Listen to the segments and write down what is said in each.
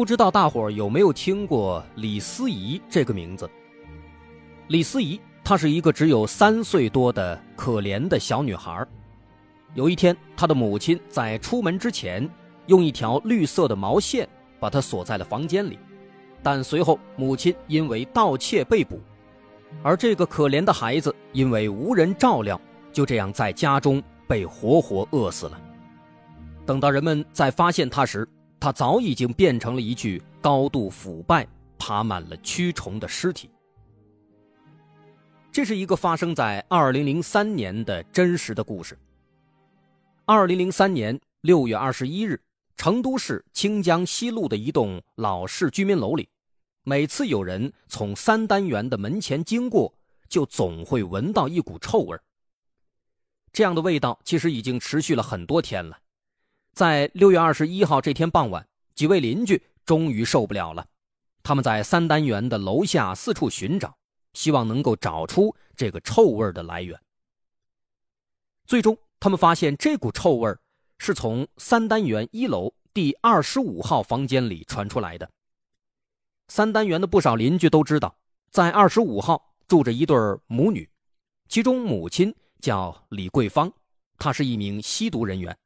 不知道大伙儿有没有听过李思怡这个名字？李思怡，她是一个只有三岁多的可怜的小女孩。有一天，她的母亲在出门之前，用一条绿色的毛线把她锁在了房间里，但随后母亲因为盗窃被捕。而这个可怜的孩子因为无人照料，就这样在家中被活活饿死了。等到人们在发现他时，他早已经变成了一具高度腐败、爬满了蛆虫的尸体。这是一个发生在2003年的真实的故事。2003年6月21日，成都市清江西路的一栋老式居民楼里。每次有人从三单元的门前经过，就总会闻到一股臭味这样的味道其实已经持续了很多天了。在六月二十一号这天傍晚，几位邻居终于受不了了，他们在三单元的楼下四处寻找，希望能够找出这个臭味的来源。最终，他们发现这股臭味是从三单元一楼第二十五号房间里传出来的。三单元的不少邻居都知道，在二十五号住着一对母女，其中母亲叫李桂芳，她是一名吸毒人员，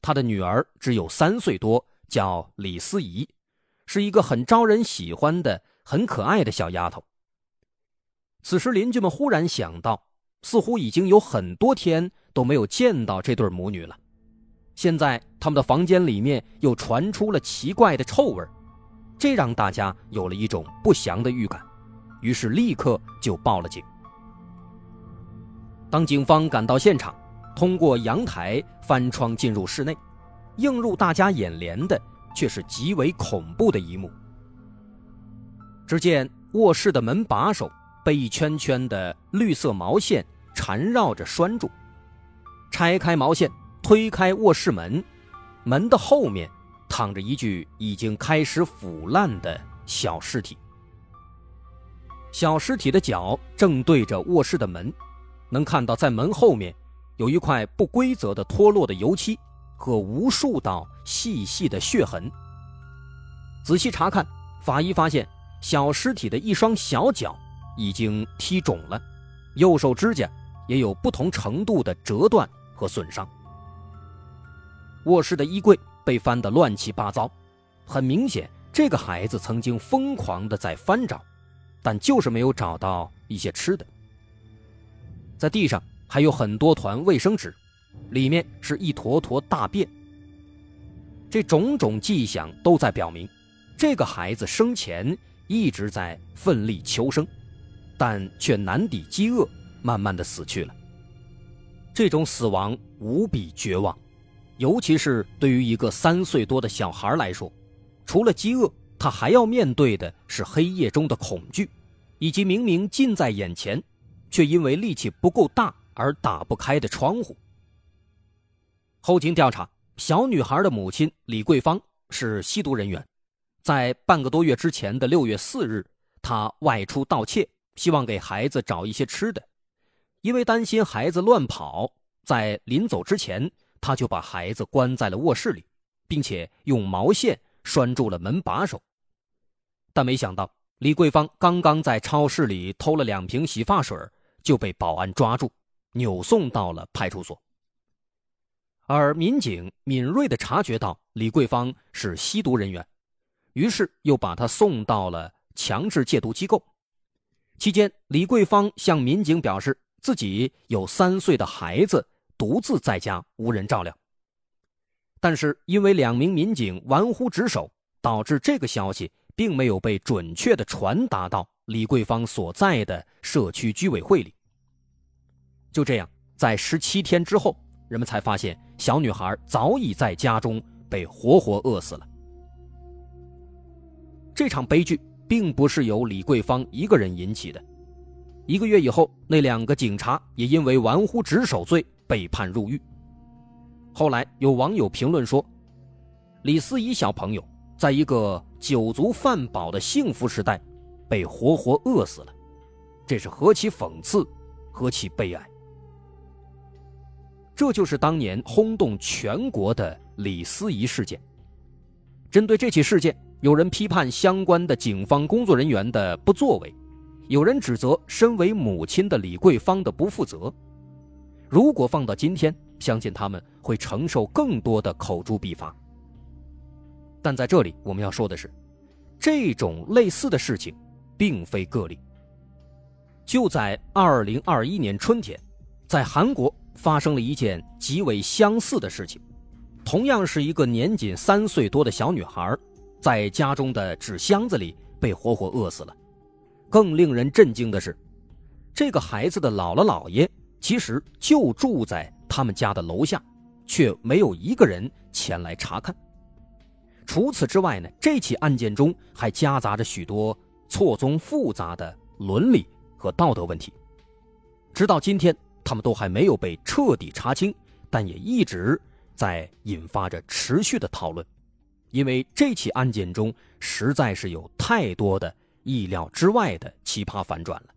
她的女儿只有三岁多，叫李思怡，是一个很招人喜欢的、很可爱的小丫头。此时，邻居们忽然想到，似乎已经有很多天都没有见到这对母女了，现在他们的房间里面又传出了奇怪的臭味这让大家有了一种不祥的预感，于是立刻就报了警。当警方赶到现场，通过阳台翻窗进入室内，映入大家眼帘的却是极为恐怖的一幕。只见卧室的门把手被一圈圈的绿色毛线缠绕着拴住，拆开毛线，推开卧室门，门的后面。躺着一具已经开始腐烂的小尸体，小尸体的脚正对着卧室的门，能看到在门后面有一块不规则的脱落的油漆和无数道细细的血痕。仔细查看，法医发现小尸体的一双小脚已经踢肿了，右手指甲也有不同程度的折断和损伤。卧室的衣柜。被翻得乱七八糟，很明显，这个孩子曾经疯狂的在翻找，但就是没有找到一些吃的。在地上还有很多团卫生纸，里面是一坨坨大便。这种种迹象都在表明，这个孩子生前一直在奋力求生，但却难抵饥饿，慢慢的死去了。这种死亡无比绝望。尤其是对于一个三岁多的小孩来说，除了饥饿，他还要面对的是黑夜中的恐惧，以及明明近在眼前，却因为力气不够大而打不开的窗户。后经调查，小女孩的母亲李桂芳是吸毒人员，在半个多月之前的六月四日，她外出盗窃，希望给孩子找一些吃的，因为担心孩子乱跑，在临走之前。她就把孩子关在了卧室里，并且用毛线拴住了门把手。但没想到，李桂芳刚刚在超市里偷了两瓶洗发水，就被保安抓住，扭送到了派出所。而民警敏锐地察觉到李桂芳是吸毒人员，于是又把她送到了强制戒毒机构。期间，李桂芳向民警表示，自己有三岁的孩子。独自在家无人照料，但是因为两名民警玩忽职守，导致这个消息并没有被准确的传达到李桂芳所在的社区居委会里。就这样，在十七天之后，人们才发现小女孩早已在家中被活活饿死了。这场悲剧并不是由李桂芳一个人引起的。一个月以后，那两个警察也因为玩忽职守罪被判入狱。后来有网友评论说：“李思怡小朋友在一个酒足饭饱的幸福时代，被活活饿死了，这是何其讽刺，何其悲哀！”这就是当年轰动全国的李思怡事件。针对这起事件，有人批判相关的警方工作人员的不作为，有人指责身为母亲的李桂芳的不负责。如果放到今天，相信他们会承受更多的口诛笔伐。但在这里，我们要说的是，这种类似的事情，并非个例。就在二零二一年春天，在韩国发生了一件极为相似的事情，同样是一个年仅三岁多的小女孩，在家中的纸箱子里被活活饿死了。更令人震惊的是，这个孩子的姥姥姥爷其实就住在。他们家的楼下，却没有一个人前来查看。除此之外呢，这起案件中还夹杂着许多错综复杂的伦理和道德问题。直到今天，他们都还没有被彻底查清，但也一直在引发着持续的讨论。因为这起案件中实在是有太多的意料之外的奇葩反转了。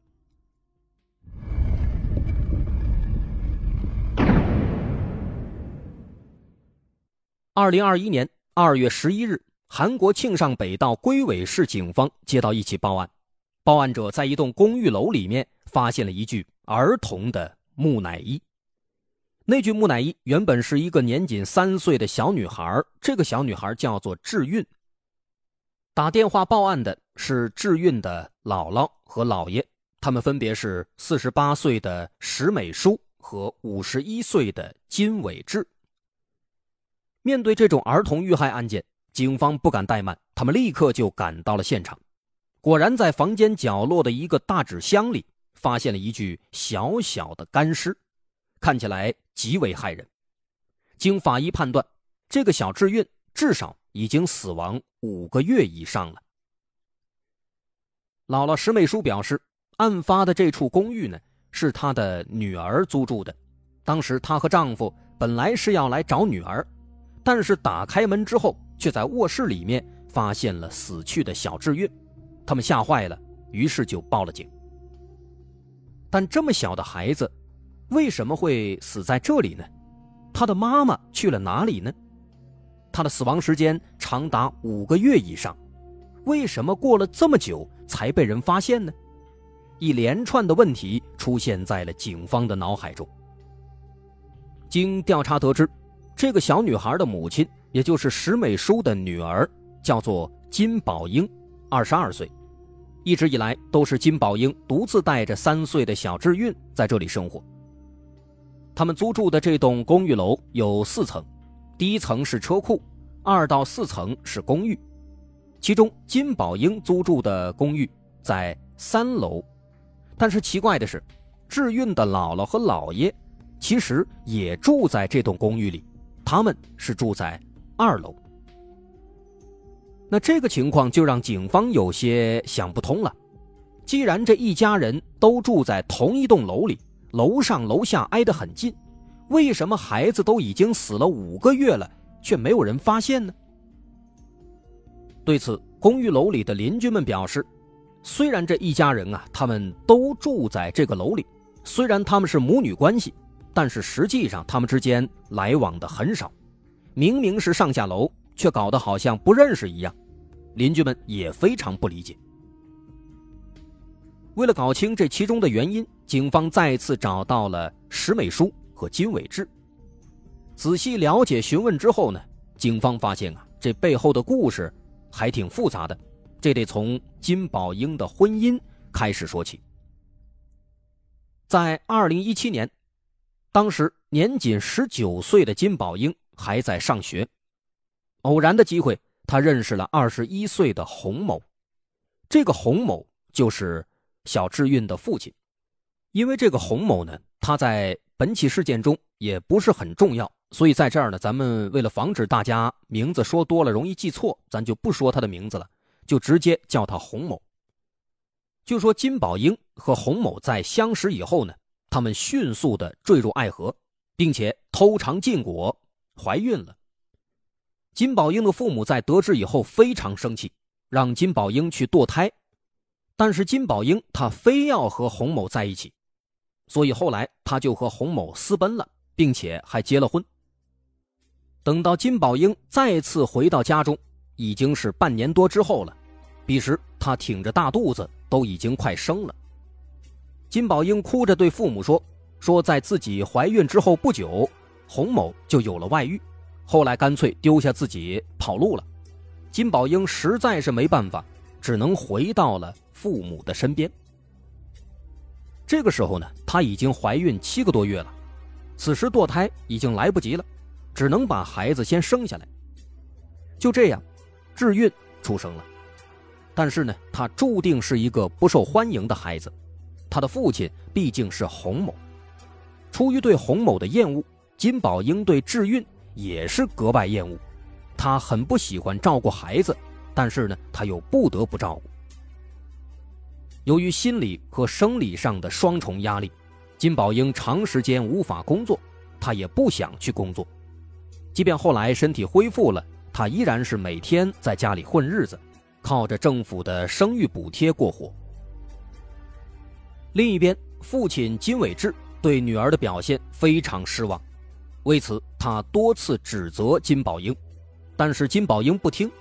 二零二一年二月十一日，韩国庆尚北道龟尾市警方接到一起报案，报案者在一栋公寓楼里面发现了一具儿童的木乃伊。那具木乃伊原本是一个年仅三岁的小女孩，这个小女孩叫做智运。打电话报案的是智运的姥姥和姥爷，他们分别是四十八岁的石美淑和五十一岁的金伟志。面对这种儿童遇害案件，警方不敢怠慢，他们立刻就赶到了现场。果然，在房间角落的一个大纸箱里，发现了一具小小的干尸，看起来极为骇人。经法医判断，这个小智运至少已经死亡五个月以上了。姥姥石美淑表示，案发的这处公寓呢，是她的女儿租住的。当时她和丈夫本来是要来找女儿。但是打开门之后，却在卧室里面发现了死去的小智运，他们吓坏了，于是就报了警。但这么小的孩子，为什么会死在这里呢？他的妈妈去了哪里呢？他的死亡时间长达五个月以上，为什么过了这么久才被人发现呢？一连串的问题出现在了警方的脑海中。经调查得知。这个小女孩的母亲，也就是石美淑的女儿，叫做金宝英，二十二岁。一直以来都是金宝英独自带着三岁的小智运在这里生活。他们租住的这栋公寓楼有四层，第一层是车库，二到四层是公寓。其中金宝英租住的公寓在三楼，但是奇怪的是，智运的姥姥和姥爷其实也住在这栋公寓里。他们是住在二楼，那这个情况就让警方有些想不通了。既然这一家人都住在同一栋楼里，楼上楼下挨得很近，为什么孩子都已经死了五个月了，却没有人发现呢？对此，公寓楼里的邻居们表示，虽然这一家人啊，他们都住在这个楼里，虽然他们是母女关系。但是实际上，他们之间来往的很少，明明是上下楼，却搞得好像不认识一样。邻居们也非常不理解。为了搞清这其中的原因，警方再次找到了石美淑和金伟志。仔细了解询问之后呢，警方发现啊，这背后的故事还挺复杂的。这得从金宝英的婚姻开始说起。在二零一七年。当时年仅十九岁的金宝英还在上学，偶然的机会，他认识了二十一岁的洪某。这个洪某就是小智运的父亲。因为这个洪某呢，他在本起事件中也不是很重要，所以在这儿呢，咱们为了防止大家名字说多了容易记错，咱就不说他的名字了，就直接叫他洪某。就说金宝英和洪某在相识以后呢，他们迅速的坠入爱河，并且偷尝禁果，怀孕了。金宝英的父母在得知以后非常生气，让金宝英去堕胎，但是金宝英她非要和洪某在一起，所以后来他就和洪某私奔了，并且还结了婚。等到金宝英再次回到家中，已经是半年多之后了。彼时她挺着大肚子，都已经快生了。金宝英哭着对父母说：“说在自己怀孕之后不久，洪某就有了外遇，后来干脆丢下自己跑路了。”金宝英实在是没办法，只能回到了父母的身边。这个时候呢，她已经怀孕七个多月了，此时堕胎已经来不及了。只能把孩子先生下来。就这样，智运出生了。但是呢，他注定是一个不受欢迎的孩子。他的父亲毕竟是洪某，出于对洪某的厌恶，金宝英对智运也是格外厌恶。他很不喜欢照顾孩子，但是呢，他又不得不照顾。由于心理和生理上的双重压力，金宝英长时间无法工作，他也不想去工作。即便后来身体恢复了，他依然是每天在家里混日子，靠着政府的生育补贴过活。另一边，父亲金伟志对女儿的表现非常失望，为此他多次指责金宝英，但是金宝英不听。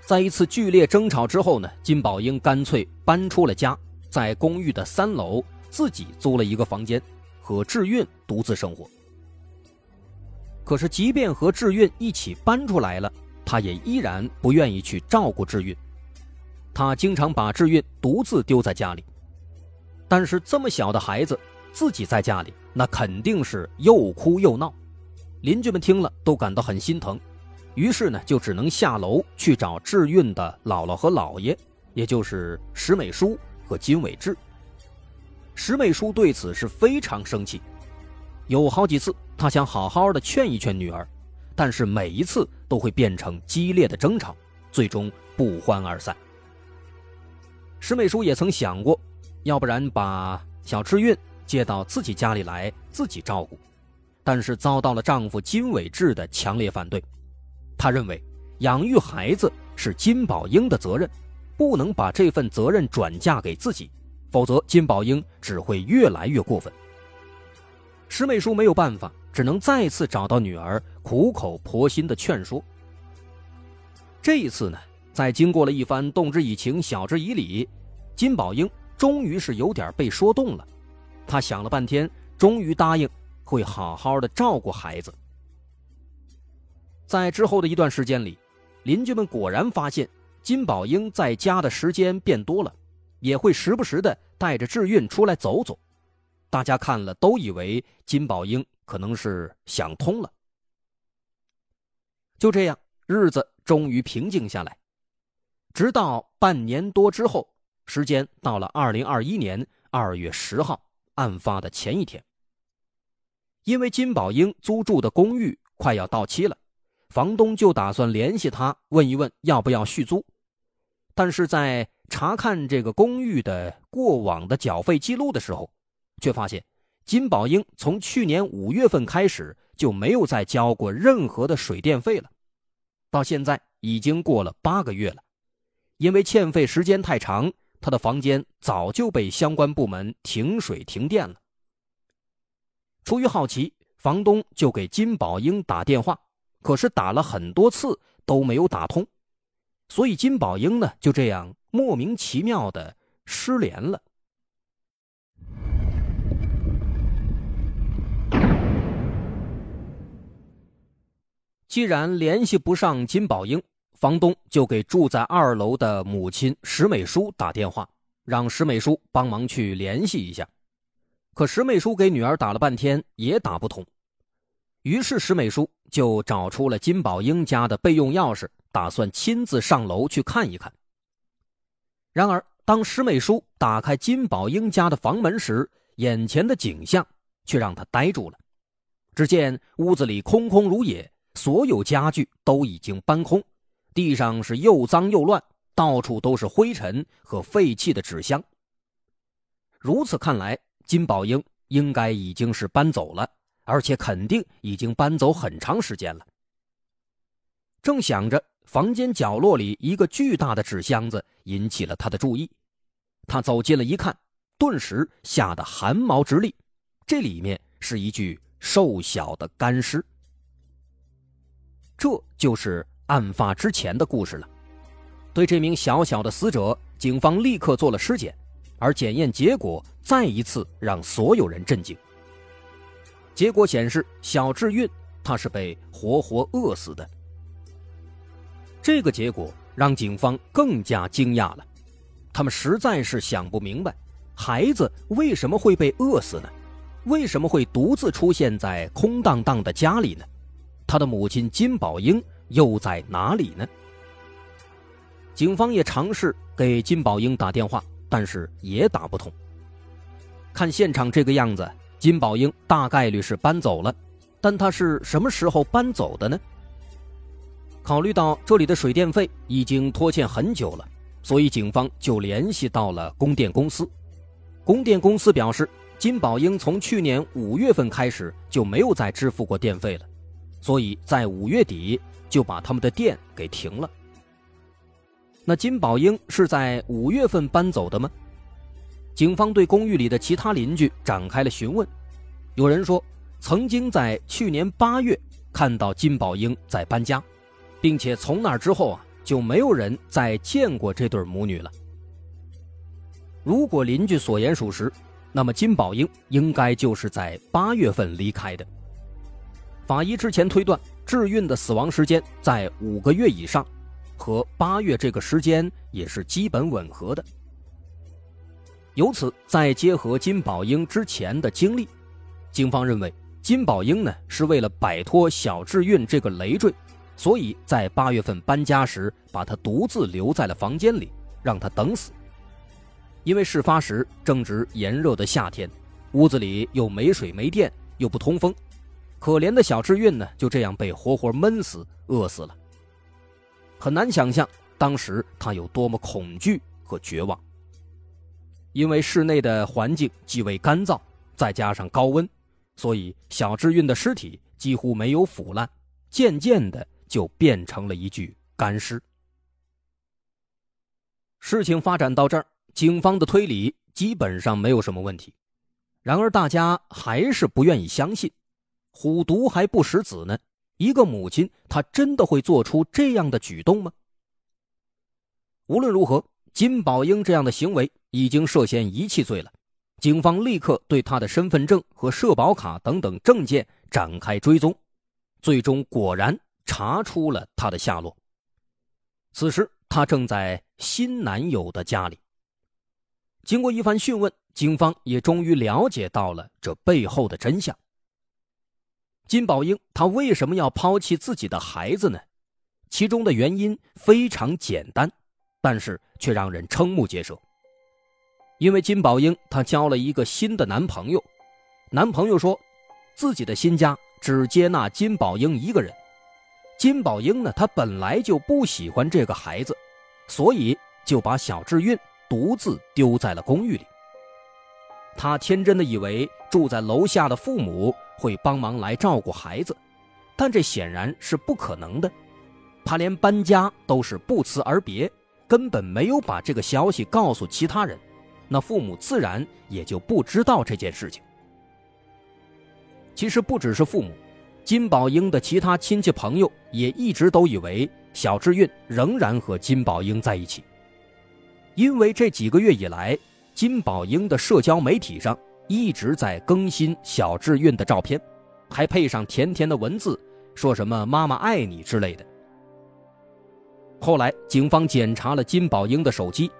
在一次剧烈争吵之后呢，金宝英干脆搬出了家，在公寓的三楼自己租了一个房间，和智运独自生活。可是，即便和智运一起搬出来了，他也依然不愿意去照顾智运。他经常把智运独自丢在家里。但是这么小的孩子自己在家里，那肯定是又哭又闹。邻居们听了都感到很心疼，于是呢，就只能下楼去找智运的姥姥和姥爷，也就是石美淑和金伟志。石美淑对此是非常生气。有好几次，她想好好的劝一劝女儿，但是每一次都会变成激烈的争吵，最终不欢而散。石美淑也曾想过，要不然把小智运接到自己家里来自己照顾，但是遭到了丈夫金伟志的强烈反对。他认为养育孩子是金宝英的责任，不能把这份责任转嫁给自己，否则金宝英只会越来越过分。石美淑没有办法，只能再次找到女儿，苦口婆心的劝说。这一次呢，在经过了一番动之以情、晓之以理，金宝英终于是有点被说动了。她想了半天，终于答应会好好的照顾孩子。在之后的一段时间里，邻居们果然发现金宝英在家的时间变多了，也会时不时的带着智运出来走走。大家看了都以为金宝英可能是想通了。就这样，日子终于平静下来。直到半年多之后，时间到了二零二一年二月十号，案发的前一天。因为金宝英租住的公寓快要到期了，房东就打算联系他问一问要不要续租。但是在查看这个公寓的过往的缴费记录的时候，却发现，金宝英从去年五月份开始就没有再交过任何的水电费了，到现在已经过了八个月了。因为欠费时间太长，他的房间早就被相关部门停水停电了。出于好奇，房东就给金宝英打电话，可是打了很多次都没有打通，所以金宝英呢就这样莫名其妙的失联了。既然联系不上金宝英，房东就给住在二楼的母亲石美淑打电话，让石美淑帮忙去联系一下。可石美淑给女儿打了半天也打不通，于是石美淑就找出了金宝英家的备用钥匙，打算亲自上楼去看一看。然而，当石美淑打开金宝英家的房门时，眼前的景象却让她呆住了。只见屋子里空空如也。所有家具都已经搬空，地上是又脏又乱，到处都是灰尘和废弃的纸箱。如此看来，金宝英应该已经是搬走了，而且肯定已经搬走很长时间了。正想着，房间角落里一个巨大的纸箱子引起了他的注意。他走近了一看，顿时吓得汗毛直立。这里面是一具瘦小的干尸。这就是案发之前的故事了。对这名小小的死者，警方立刻做了尸检，而检验结果再一次让所有人震惊。结果显示，小智运他是被活活饿死的。这个结果让警方更加惊讶了，他们实在是想不明白，孩子为什么会被饿死呢？为什么会独自出现在空荡荡的家里呢？他的母亲金宝英又在哪里呢？警方也尝试给金宝英打电话，但是也打不通。看现场这个样子，金宝英大概率是搬走了，但他是什么时候搬走的呢？考虑到这里的水电费已经拖欠很久了，所以警方就联系到了供电公司。供电公司表示，金宝英从去年五月份开始就没有再支付过电费了，所以在五月底就把他们的电给停了。那金宝英是在五月份搬走的吗？警方对公寓里的其他邻居展开了询问，有人说曾经在去年八月看到金宝英在搬家，并且从那之后啊就没有人再见过这对母女了。如果邻居所言属实，那么金宝英应该就是在八月份离开的。法医之前推断智运的死亡时间在五个月以上。和八月这个时间也是基本吻合的。由此再结合金宝英之前的经历，警方认为金宝英呢是为了摆脱小智运这个累赘，所以在八月份搬家时把他独自留在了房间里，让他等死。因为事发时正值炎热的夏天，屋子里又没水没电又不通风，可怜的小智运呢就这样被活活闷死、饿死了。很难想象当时他有多么恐惧和绝望。因为室内的环境极为干燥，再加上高温，所以小智运的尸体几乎没有腐烂，渐渐的就变成了一具干尸。事情发展到这儿，警方的推理基本上没有什么问题。然而，大家还是不愿意相信，虎毒还不食子呢。一个母亲，她真的会做出这样的举动吗？无论如何，金宝英这样的行为已经涉嫌遗弃罪了。警方立刻对他的身份证和社保卡等等证件展开追踪，最终果然查出了他的下落。此时，他正在新男友的家里。经过一番讯问，警方也终于了解到了这背后的真相。金宝英，她为什么要抛弃自己的孩子呢？其中的原因非常简单，但是却让人瞠目结舌。因为金宝英她交了一个新的男朋友，男朋友说，自己的新家只接纳金宝英一个人。金宝英呢，她本来就不喜欢这个孩子，所以就把小智运独自丢在了公寓里。她天真的以为住在楼下的父母。会帮忙来照顾孩子，但这显然是不可能的。他连搬家都是不辞而别，根本没有把这个消息告诉其他人，那父母自然也就不知道这件事情。其实不只是父母，金宝英的其他亲戚朋友也一直都以为小智运仍然和金宝英在一起，因为这几个月以来，金宝英的社交媒体上。一直在更新小智运的照片，还配上甜甜的文字，说什么“妈妈爱你”之类的。后来，警方检查了金宝英的手机，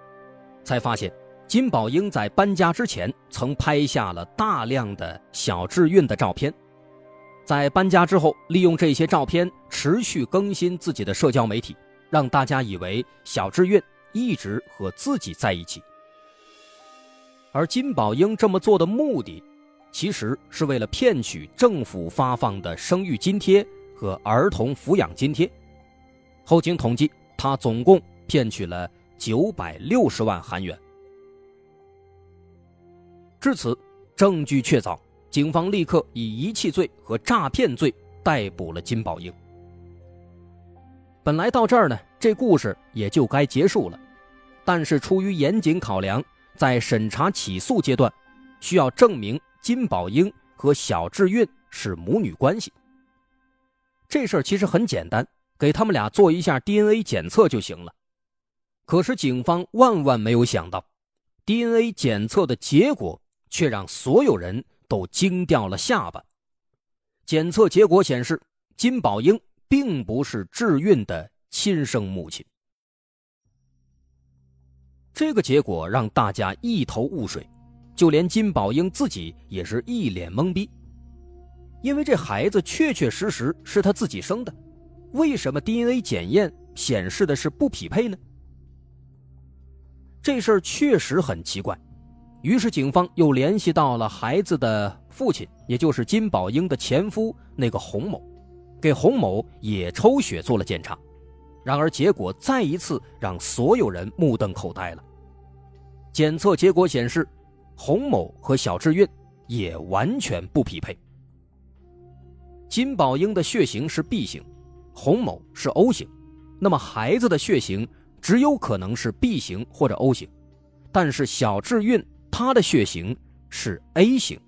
才发现金宝英在搬家之前曾拍下了大量的小智运的照片，在搬家之后，利用这些照片持续更新自己的社交媒体，让大家以为小智运一直和自己在一起。而金宝英这么做的目的，其实是为了骗取政府发放的生育津贴和儿童抚养津贴。后经统计，他总共骗取了九百六十万韩元。至此，证据确凿，警方立刻以遗弃罪和诈骗罪逮捕了金宝英。本来到这儿呢，这故事也就该结束了，但是出于严谨考量，在审查起诉阶段，需要证明金宝英和小智运是母女关系。这事儿其实很简单，给他们俩做一下 DNA 检测就行了。可是警方万万没有想到，DNA 检测的结果却让所有人都惊掉了下巴。检测结果显示，金宝英并不是智运的亲生母亲。这个结果让大家一头雾水，就连金宝英自己也是一脸懵逼。因为这孩子确确实实是他自己生的，为什么 DNA 检验显示的是不匹配呢？这事儿确实很奇怪，于是警方又联系到了孩子的父亲，也就是金宝英的前夫那个洪某，给洪某也抽血做了检查，然而结果再一次让所有人目瞪口呆了。检测结果显示，洪某和小智运也完全不匹配。金宝英的血型是 B 型，洪某是 O 型，那么孩子的血型只有可能是 B 型或者 O 型，但是小智运他的血型是 A 型，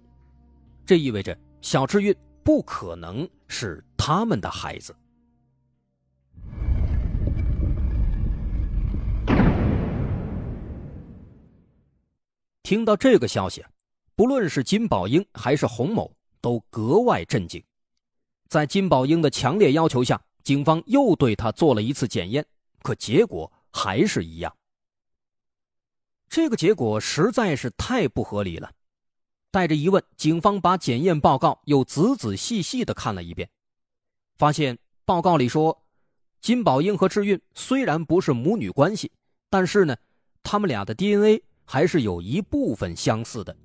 这意味着小智运不可能是他们的孩子。听到这个消息，不论是金宝英还是洪某都格外震惊。在金宝英的强烈要求下，警方又对他做了一次检验，可结果还是一样。这个结果实在是太不合理了。带着疑问，警方把检验报告又仔仔细细的看了一遍，发现报告里说，金宝英和智运虽然不是母女关系，但是呢，他们俩的 DNA 还是有一部分相似的。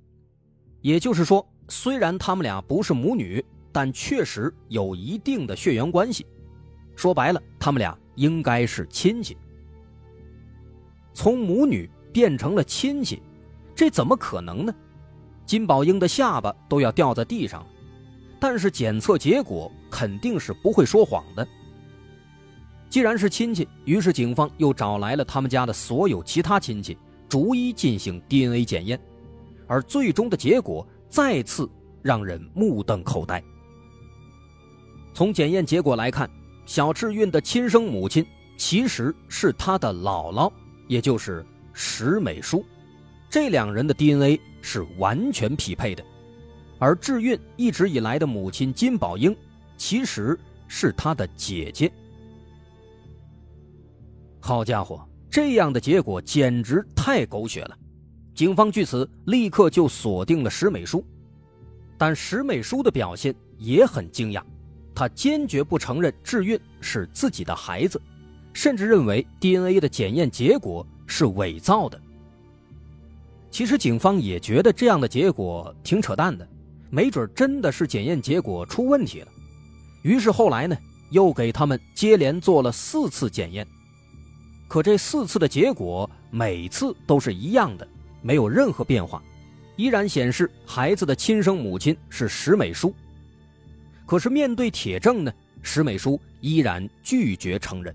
也就是说，虽然他们俩不是母女。但确实有一定的血缘关系，说白了，他们俩应该是亲戚。从母女变成了亲戚，这怎么可能呢？金宝英的下巴都要掉在地上了。但是检测结果肯定是不会说谎的。既然是亲戚，于是警方又找来了他们家的所有其他亲戚，逐一进行 DNA 检验，而最终的结果再次让人目瞪口呆。从检验结果来看，小智运的亲生母亲其实是他的姥姥，也就是石美淑。这两人的 DNA 是完全匹配的，而智运一直以来的母亲金宝英其实是他的姐姐。好家伙，这样的结果简直太狗血了！警方据此立刻就锁定了石美淑，但石美淑的表现也很惊讶。她坚决不承认智运是自己的孩子，甚至认为 DNA 的检验结果是伪造的。其实警方也觉得这样的结果挺扯淡的，没准真的是检验结果出问题了。于是后来呢，又给他们接连做了四次检验，可这四次的结果每次都是一样的，没有任何变化，依然显示孩子的亲生母亲是石美淑。可是面对铁证呢，石美淑依然拒绝承认。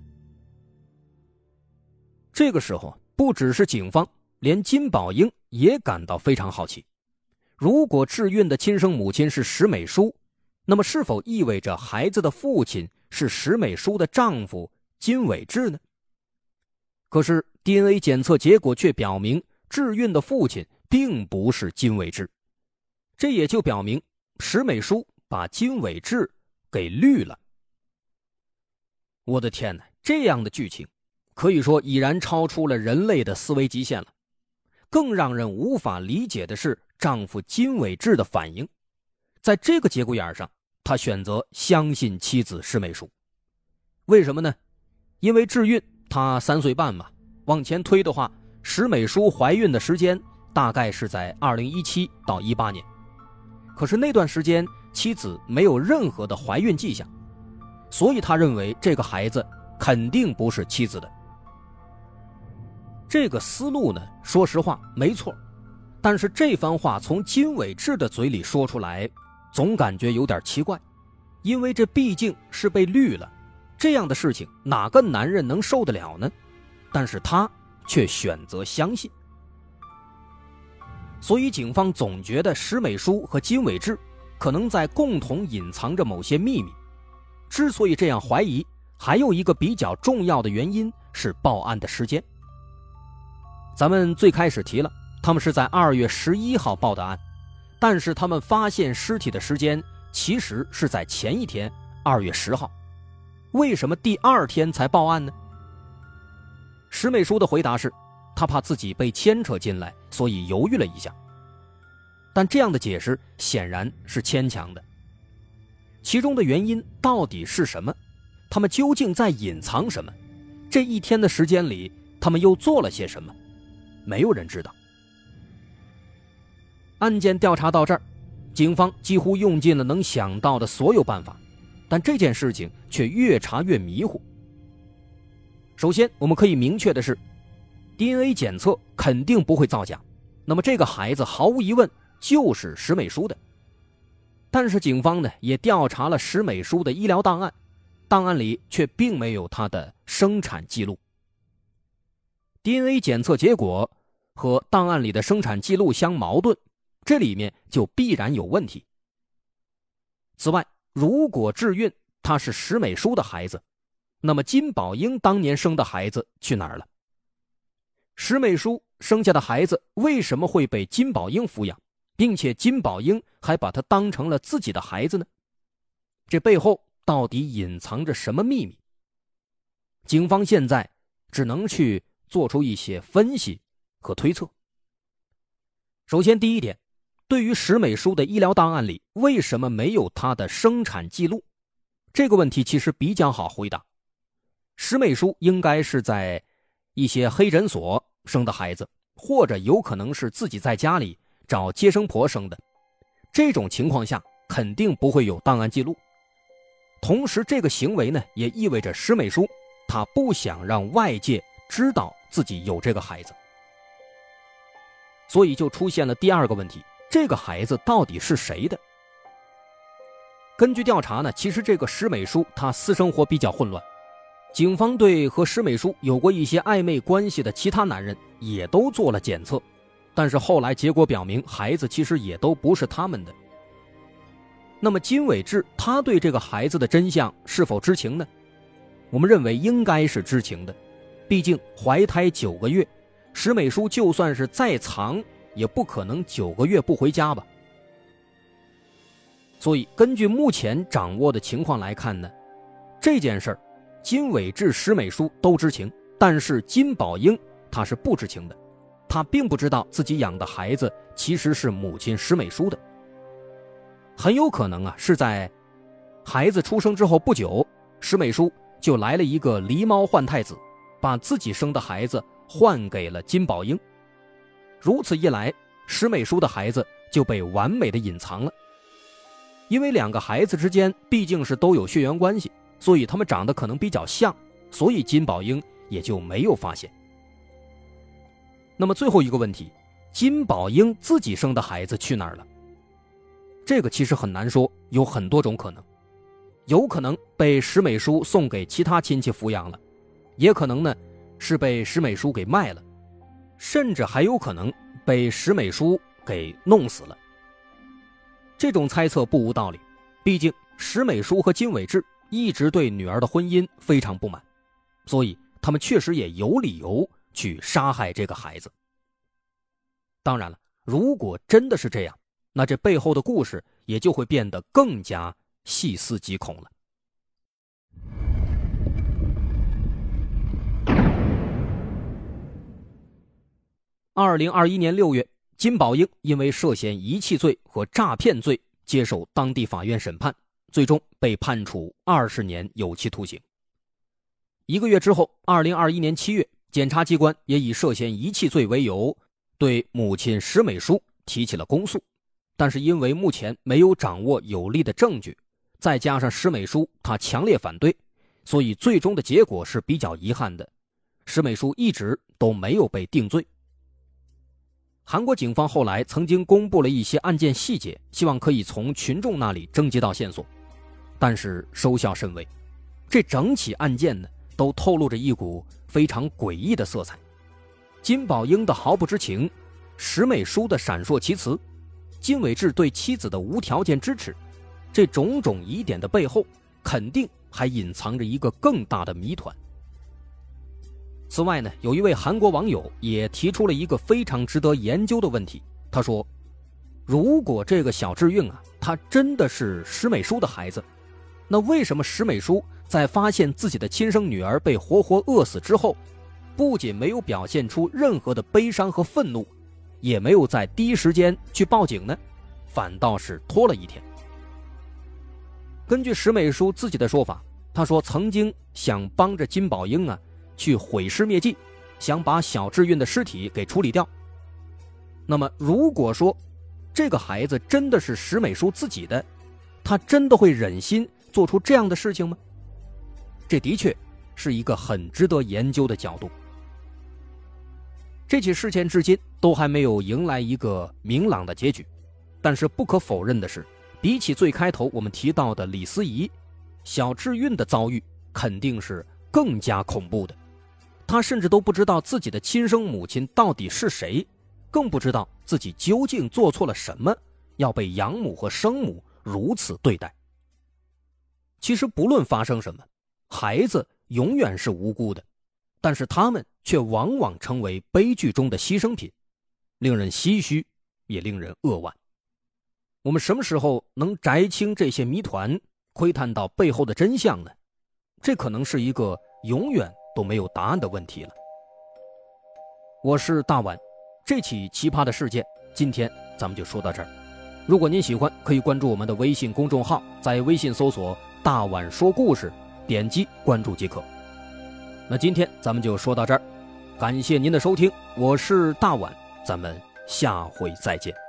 这个时候，不只是警方，连金宝英也感到非常好奇：如果智运的亲生母亲是石美淑，那么是否意味着孩子的父亲是石美淑的丈夫金伟志呢？可是 DNA 检测结果却表明，智运的父亲并不是金伟志，这也就表明石美淑。把金伟志给绿了！我的天哪，这样的剧情可以说已然超出了人类的思维极限了。更让人无法理解的是，丈夫金伟志的反应。在这个节骨眼上，他选择相信妻子石美淑。为什么呢？因为智运他三岁半嘛，往前推的话，石美淑怀孕的时间大概是在二零一七到一八年。可是那段时间。妻子没有任何的怀孕迹象，所以他认为这个孩子肯定不是妻子的。这个思路呢，说实话没错，但是这番话从金伟志的嘴里说出来，总感觉有点奇怪，因为这毕竟是被绿了，这样的事情哪个男人能受得了呢？但是他却选择相信，所以警方总觉得石美淑和金伟志可能在共同隐藏着某些秘密。之所以这样怀疑，还有一个比较重要的原因是报案的时间。咱们最开始提了，他们是在二月十一号报的案，但是他们发现尸体的时间其实是在前一天二月十号。为什么第二天才报案呢？石美淑的回答是，她怕自己被牵扯进来，所以犹豫了一下。但这样的解释显然是牵强的。其中的原因到底是什么？他们究竟在隐藏什么？这一天的时间里，他们又做了些什么？没有人知道。案件调查到这儿，警方几乎用尽了能想到的所有办法，但这件事情却越查越迷糊。首先，我们可以明确的是，DNA 检测肯定不会造假，那么这个孩子毫无疑问就是石美淑的。但是警方呢也调查了石美淑的医疗档案，档案里却并没有她的生产记录。DNA 检测结果和档案里的生产记录相矛盾，这里面就必然有问题。此外，如果智运他是石美淑的孩子，那么金宝英当年生的孩子去哪儿了？石美淑生下的孩子为什么会被金宝英抚养，并且金宝英还把他当成了自己的孩子呢？这背后到底隐藏着什么秘密？警方现在只能去。做出一些分析和推测。首先，第一点，对于石美淑的医疗档案里为什么没有她的生产记录，这个问题其实比较好回答。石美淑应该是在一些黑诊所生的孩子，或者有可能是自己在家里找接生婆生的。这种情况下，肯定不会有档案记录。同时，这个行为呢，也意味着石美淑她不想让外界。知道自己有这个孩子，所以就出现了第二个问题：这个孩子到底是谁的？根据调查呢，其实这个石美淑她私生活比较混乱，警方对和石美淑有过一些暧昧关系的其他男人也都做了检测，但是后来结果表明，孩子其实也都不是他们的。那么金伟志他对这个孩子的真相是否知情呢？我们认为应该是知情的。毕竟怀胎九个月，石美淑就算是再藏，也不可能九个月不回家吧。所以，根据目前掌握的情况来看呢，这件事儿，金伟志、石美淑都知情，但是金宝英他是不知情的，他并不知道自己养的孩子其实是母亲石美淑的。很有可能啊，是在孩子出生之后不久，石美淑就来了一个狸猫换太子。把自己生的孩子换给了金宝英，如此一来，石美淑的孩子就被完美的隐藏了。因为两个孩子之间毕竟是都有血缘关系，所以他们长得可能比较像，所以金宝英也就没有发现。那么最后一个问题，金宝英自己生的孩子去哪儿了？这个其实很难说，有很多种可能，有可能被石美淑送给其他亲戚抚养了。也可能呢，是被石美淑给卖了，甚至还有可能被石美淑给弄死了。这种猜测不无道理，毕竟石美淑和金伟志一直对女儿的婚姻非常不满，所以他们确实也有理由去杀害这个孩子。当然了，如果真的是这样，那这背后的故事也就会变得更加细思极恐了。二零二一年六月，金宝英因为涉嫌遗弃罪和诈骗罪接受当地法院审判，最终被判处二十年有期徒刑。一个月之后，二零二一年七月，检察机关也以涉嫌遗弃罪为由，对母亲石美淑提起了公诉。但是因为目前没有掌握有力的证据，再加上石美淑她强烈反对，所以最终的结果是比较遗憾的。石美淑一直都没有被定罪。韩国警方后来曾经公布了一些案件细节，希望可以从群众那里征集到线索，但是收效甚微。这整起案件呢，都透露着一股非常诡异的色彩。金宝英的毫不知情，石美淑的闪烁其词，金伟志对妻子的无条件支持，这种种疑点的背后，肯定还隐藏着一个更大的谜团。此外呢，有一位韩国网友也提出了一个非常值得研究的问题。他说：“如果这个小智运啊，他真的是石美淑的孩子，那为什么石美淑在发现自己的亲生女儿被活活饿死之后，不仅没有表现出任何的悲伤和愤怒，也没有在第一时间去报警呢？反倒是拖了一天。”根据石美淑自己的说法，她说曾经想帮着金宝英啊。去毁尸灭迹，想把小智运的尸体给处理掉。那么，如果说这个孩子真的是石美淑自己的，他真的会忍心做出这样的事情吗？这的确是一个很值得研究的角度。这起事件至今都还没有迎来一个明朗的结局，但是不可否认的是，比起最开头我们提到的李思怡，小智运的遭遇肯定是更加恐怖的。他甚至都不知道自己的亲生母亲到底是谁，更不知道自己究竟做错了什么，要被养母和生母如此对待。其实不论发生什么，孩子永远是无辜的，但是他们却往往成为悲剧中的牺牲品，令人唏嘘，也令人扼腕。我们什么时候能摘清这些谜团，窥探到背后的真相呢？这可能是一个永远。都没有答案的问题了。我是大碗，这起奇葩的事件，今天咱们就说到这儿。如果您喜欢，可以关注我们的微信公众号，在微信搜索“大碗说故事”，点击关注即可。那今天咱们就说到这儿，感谢您的收听，我是大碗，咱们下回再见。